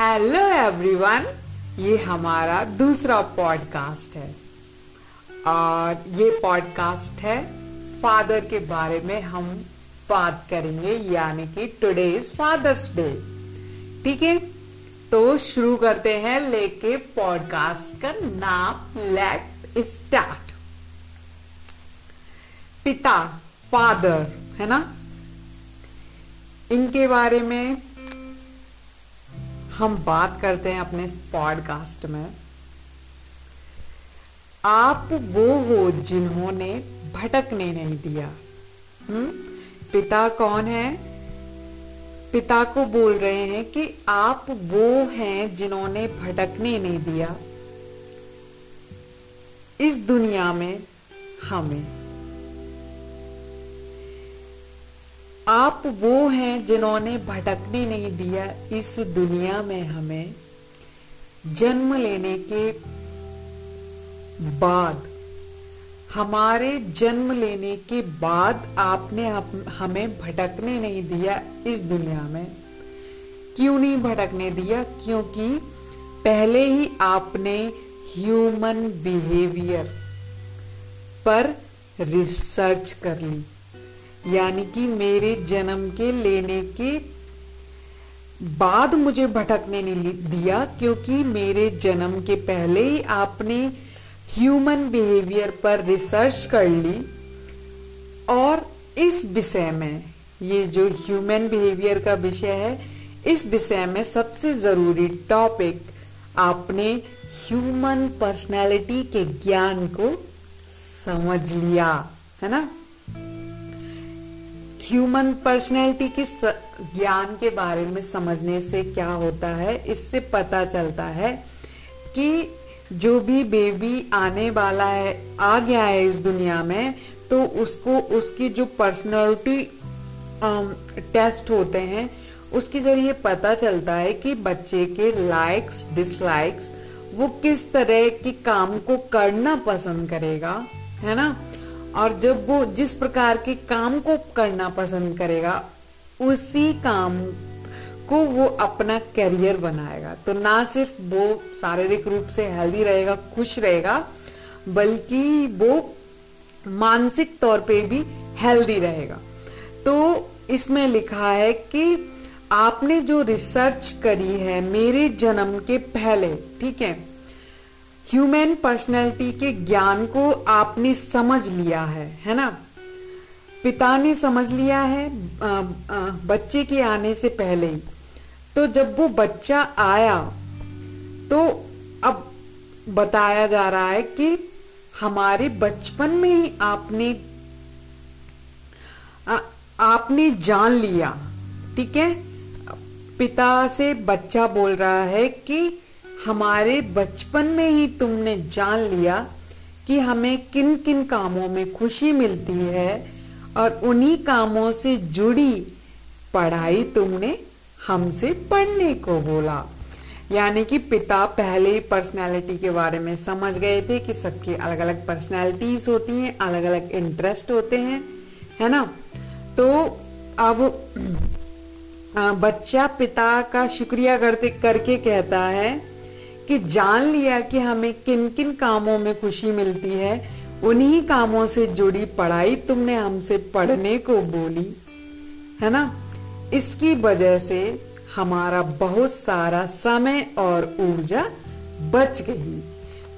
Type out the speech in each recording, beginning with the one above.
Hello everyone ये हमारा दूसरा पॉडकास्ट है। और ये पॉडकास्ट है फादर के बारे में हम बात करेंगे, यानी कि टुडे इज़ फादर्स डे ठीक है? तो शुरू करते हैं, लेके पॉडकास्ट का नाम लेट स्टार्ट पिता फादर है ना? इनके बारे में हम बात करते हैं अपने पॉडकास्ट में। आप वो हो जिन्होंने भटकने नहीं दिया। हुँ? पिता कौन है? पिता को बोल रहे हैं कि आप वो हैं जिन्होंने भटकने नहीं दिया। इस दुनिया में हमें आप वो हैं जिन्होंने भटकने नहीं दिया इस दुनिया में हमें जन्म लेने के बाद। हमारे जन्म लेने के बाद आपने हमें भटकने नहीं दिया इस दुनिया में। क्यों नहीं भटकने दिया? क्योंकि पहले ही आपने ह्यूमन बिहेवियर पर रिसर्च कर ली। यानी कि मेरे जन्म के लेने के बाद मुझे भटकने नहीं दिया, क्योंकि मेरे जन्म के पहले ही आपने ह्यूमन बिहेवियर पर रिसर्च कर ली। और इस विषय में, ये जो ह्यूमन बिहेवियर का विषय है, इस विषय में सबसे ज़रूरी टॉपिक आपने ह्यूमन पर्सनालिटी के ज्ञान को समझ लिया, है ना? ह्यूमन पर्सनैलिटी के ज्ञान के बारे में समझने से क्या होता है? इससे पता चलता है कि जो भी बेबी आने वाला है, आ गया है इस दुनिया में तो उसको उसकी जो पर्सनैलिटी टेस्ट होते हैं, उसके ज़रिए पता चलता है कि बच्चे के लाइक्स डिसलाइक्स वो किस तरह के काम को करना पसंद करेगा, है ना? और जब वो जिस प्रकार के काम को करना पसंद करेगा, उसी काम को वो अपना करियर बनाएगा। तो ना सिर्फ़ वो शारीरिक रूप से हेल्दी रहेगा, खुश रहेगा, बल्कि वो मानसिक तौर पे भी हेल्दी रहेगा। तो इसमें लिखा है कि आपने जो रिसर्च करी है, मेरे जन्म के पहले, ठीक है ह्यूमन पर्सनैलिटी के ज्ञान को आपने समझ लिया है है ना? पिता ने समझ लिया है आ, आ, बच्चे के आने से पहले ही। तो जब वो बच्चा आया तो अब बताया जा रहा है कि हमारे बचपन में ही आपने आ, आपने जान लिया ठीक है? पिता से बच्चा बोल रहा है कि हमारे बचपन में ही तुमने जान लिया कि हमें किन किन कामों में खुशी मिलती है और उन्हीं कामों से जुड़ी पढ़ाई तुमने हमसे पढ़ने को बोला। यानी कि पिता पहले ही पर्सनैलिटी के बारे में समझ गए थे कि सबकी अलग अलग पर्सनैलिटीज होती हैं अलग अलग इंटरेस्ट होते हैं, है ना? तो अब बच्चा पिता का शुक्रिया करते, करके कहता है कि जान लिया कि हमें किन किन कामों में खुशी मिलती है, उन्हीं कामों से जुड़ी पढ़ाई तुमने हमसे पढ़ने को बोली, है ना? इसकी वजह से हमारा बहुत सारा समय और ऊर्जा बच गई।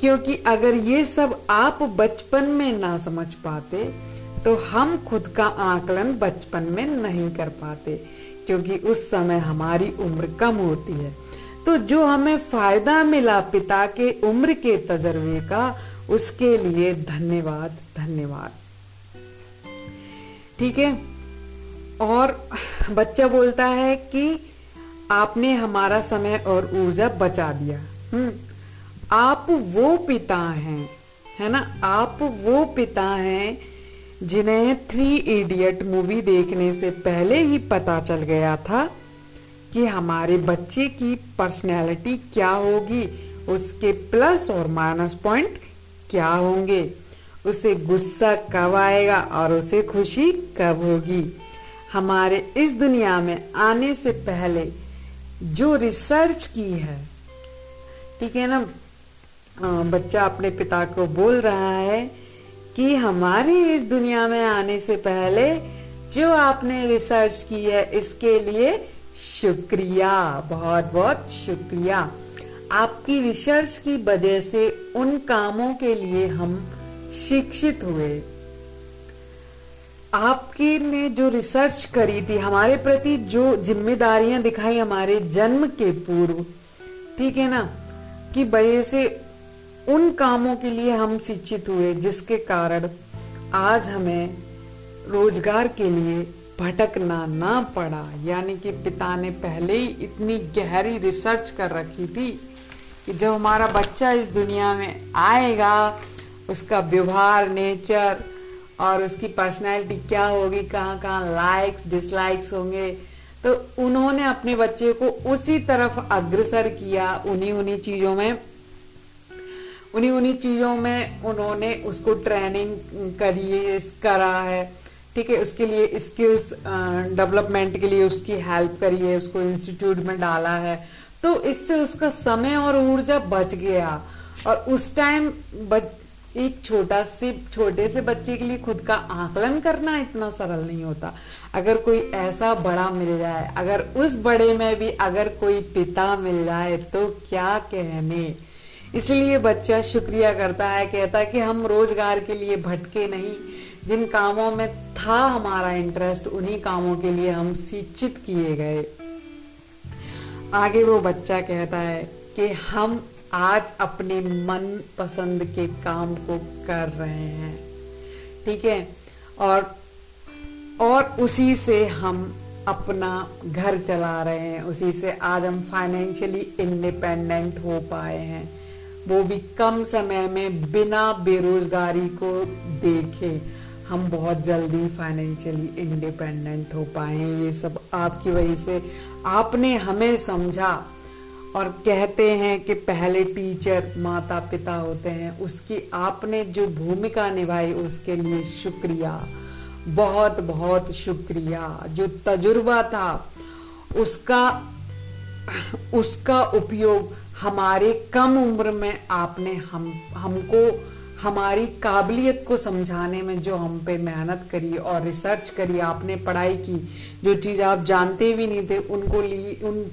क्योंकि अगर ये सब आप बचपन में ना समझ पाते तो हम खुद का आकलन बचपन में नहीं कर पाते, क्योंकि उस समय हमारी उम्र कम होती है। तो जो हमें फ़ायदा मिला पिता के उम्र के तजर्बे का, उसके लिए धन्यवाद धन्यवाद। ठीक है? और बच्चा बोलता है कि आपने हमारा समय और ऊर्जा बचा दिया। हम्म। आप वो पिता हैं, है ना? आप वो पिता हैं जिन्हें थ्री इडियट मूवी देखने से पहले ही पता चल गया था कि हमारे बच्चे की पर्सनैलिटी क्या होगी, उसके प्लस और माइनस पॉइंट क्या होंगे। उसे गुस्सा कब आएगा और उसे खुशी कब होगी। हमारे इस दुनिया में आने से पहले जो रिसर्च की है, ठीक है ना? बच्चा अपने पिता को बोल रहा है कि हमारे इस दुनिया में आने से पहले जो आपने रिसर्च की है, इसके लिए शुक्रिया, बहुत बहुत शुक्रिया। आपकी रिसर्च की वजह से उन कामों के लिए हम शिक्षित हुए। आपकी ने जो रिसर्च करी थी, हमारे प्रति जो जिम्मेदारियाँ दिखाई हमारे जन्म के पूर्व, ठीक है ना? कि वजह से उन कामों के लिए हम शिक्षित हुए, जिसके कारण आज हमें रोज़गार के लिए भटकना ना पड़ा। यानी कि पिता ने पहले ही इतनी गहरी रिसर्च कर रखी थी कि जब हमारा बच्चा इस दुनिया में आएगा, उसका व्यवहार, नेचर और उसकी पर्सनैलिटी क्या होगी, कहाँ कहाँ लाइक्स डिसलाइक्स होंगे तो उन्होंने अपने बच्चे को उसी तरफ़ अग्रसर किया उन्हीं उन्हीं चीज़ों में। उन्हीं उन्हीं चीज़ों में उन्होंने उसको ट्रेनिंग करी करा है। ठीक है, उसके लिए स्किल्स डेवलपमेंट के लिए उसकी हेल्प करी है उसको इंस्टीट्यूट में डाला है। तो इससे उसका समय और ऊर्जा बच गया। और उस टाइम एक छोटा से, छोटे से बच्चे के लिए खुद का आकलन करना इतना सरल नहीं होता। अगर कोई ऐसा बड़ा मिल जाए, अगर उस बड़े में भी अगर कोई पिता मिल जाए तो क्या कहने? इसलिए बच्चा शुक्रिया करता है, कहता है कि हम रोज़गार के लिए भटके नहीं। जिन कामों में था हमारा इंटरेस्ट उन्हीं कामों के लिए हम शिक्षित किए गए। आगे वो बच्चा कहता है कि हम आज अपने मन पसंद के काम को कर रहे हैं। ठीक है? और और उसी से हम अपना घर चला रहे हैं। उसी से आज हम फाइनेंशियली इंडिपेंडेंट हो पाए हैं। वो भी कम समय में बिना बेरोजगारी को देखे। हम बहुत जल्दी फाइनेंशियली इंडिपेंडेंट हो पाए ये सब आपकी वजह से। आपने हमें समझा और कहते हैं कि पहले टीचर माता पिता होते हैं, उसकी आपने जो भूमिका निभाई उसके लिए शुक्रिया। बहुत बहुत शुक्रिया। जो तजुर्बा था, उसका उसका उपयोग हमारे कम उम्र में आपने हम, हमको हमारी काबिलियत को समझाने में जो हम पे मेहनत करी और रिसर्च करी, आपने पढ़ाई की, जो चीज़ आप जानते भी नहीं थे, उनको ली, उन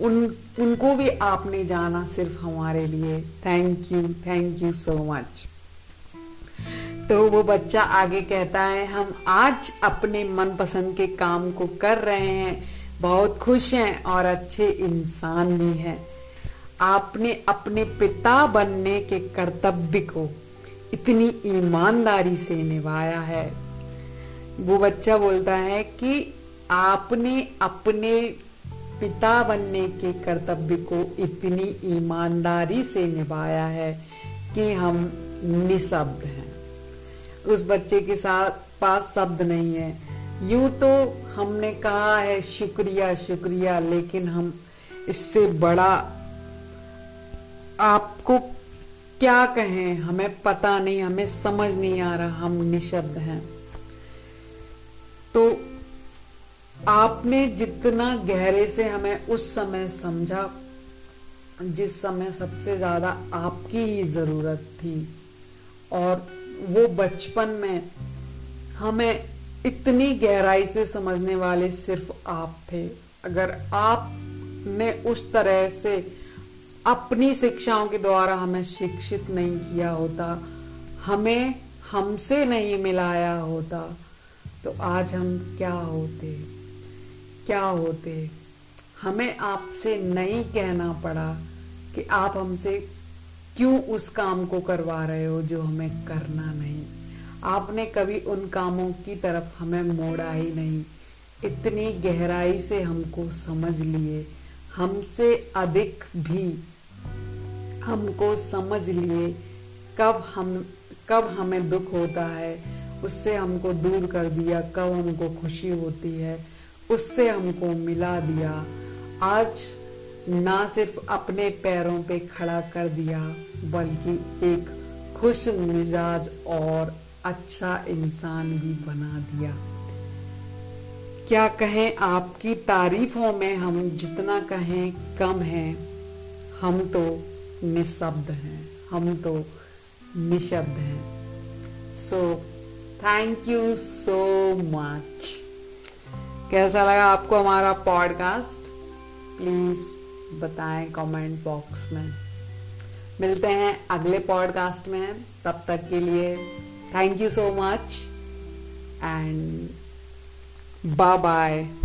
उन, उनको भी आपने जाना सिर्फ़ हमारे लिए। Thank you thank you so much तो वो बच्चा आगे कहता है, हम आज अपने मनपसंद के काम को कर रहे हैं। बहुत खुश हैं और अच्छे इंसान भी हैं। आपने अपने पिता बनने के कर्तव्य को इतनी ईमानदारी से निभाया है। वो बच्चा बोलता है कि आपने अपने पिता बनने के कर्तव्य को इतनी ईमानदारी से निभाया है कि हम निशब्द हैं। उस बच्चे के साथ पास शब्द नहीं है। यूँ तो हमने कहा है, शुक्रिया शुक्रिया, लेकिन हम इससे बड़ा आपको क्या कहें? हमें पता नहीं, हमें समझ नहीं आ रहा हम निशब्द हैं। तो आपने जितना गहरे से हमें उस समय समझा, जिस समय सबसे ज़्यादा आपकी ही ज़रूरत थी, और वो बचपन में हमें इतनी गहराई से समझने वाले सिर्फ़ आप थे। अगर आपने उस तरह से अपनी शिक्षाओं के द्वारा हमें शिक्षित नहीं किया होता, हमें हमसे नहीं मिलाया होता तो आज हम क्या होते? क्या होते? हमें आपसे नहीं कहना पड़ा कि आप हमसे क्यों उस काम को करवा रहे हो जो हमें करना नहीं। आपने कभी उन कामों की तरफ़ हमें मोड़ा ही नहीं। इतनी गहराई से हमको समझ लिए। हमसे अधिक भी हमको समझ लिए कब हम, कब हमें दुख होता है, उससे हमको दूर कर दिया, कब हमको खुशी होती है, उससे हमको मिला दिया। आज ना सिर्फ़ अपने पैरों पे खड़ा कर दिया, बल्कि एक खुश मिजाज और अच्छा इंसान भी बना दिया। क्या कहें आपकी तारीफों में हम जितना कहें कम है? हम तो निशब्द हैं, हम तो निशब्द हैं। So thank you so much कैसा लगा आपको हमारा पॉडकास्ट प्लीज़ बताएँ कमेंट बॉक्स में। मिलते हैं अगले पॉडकास्ट में। तब तक के लिए thank you so much and Bye-bye.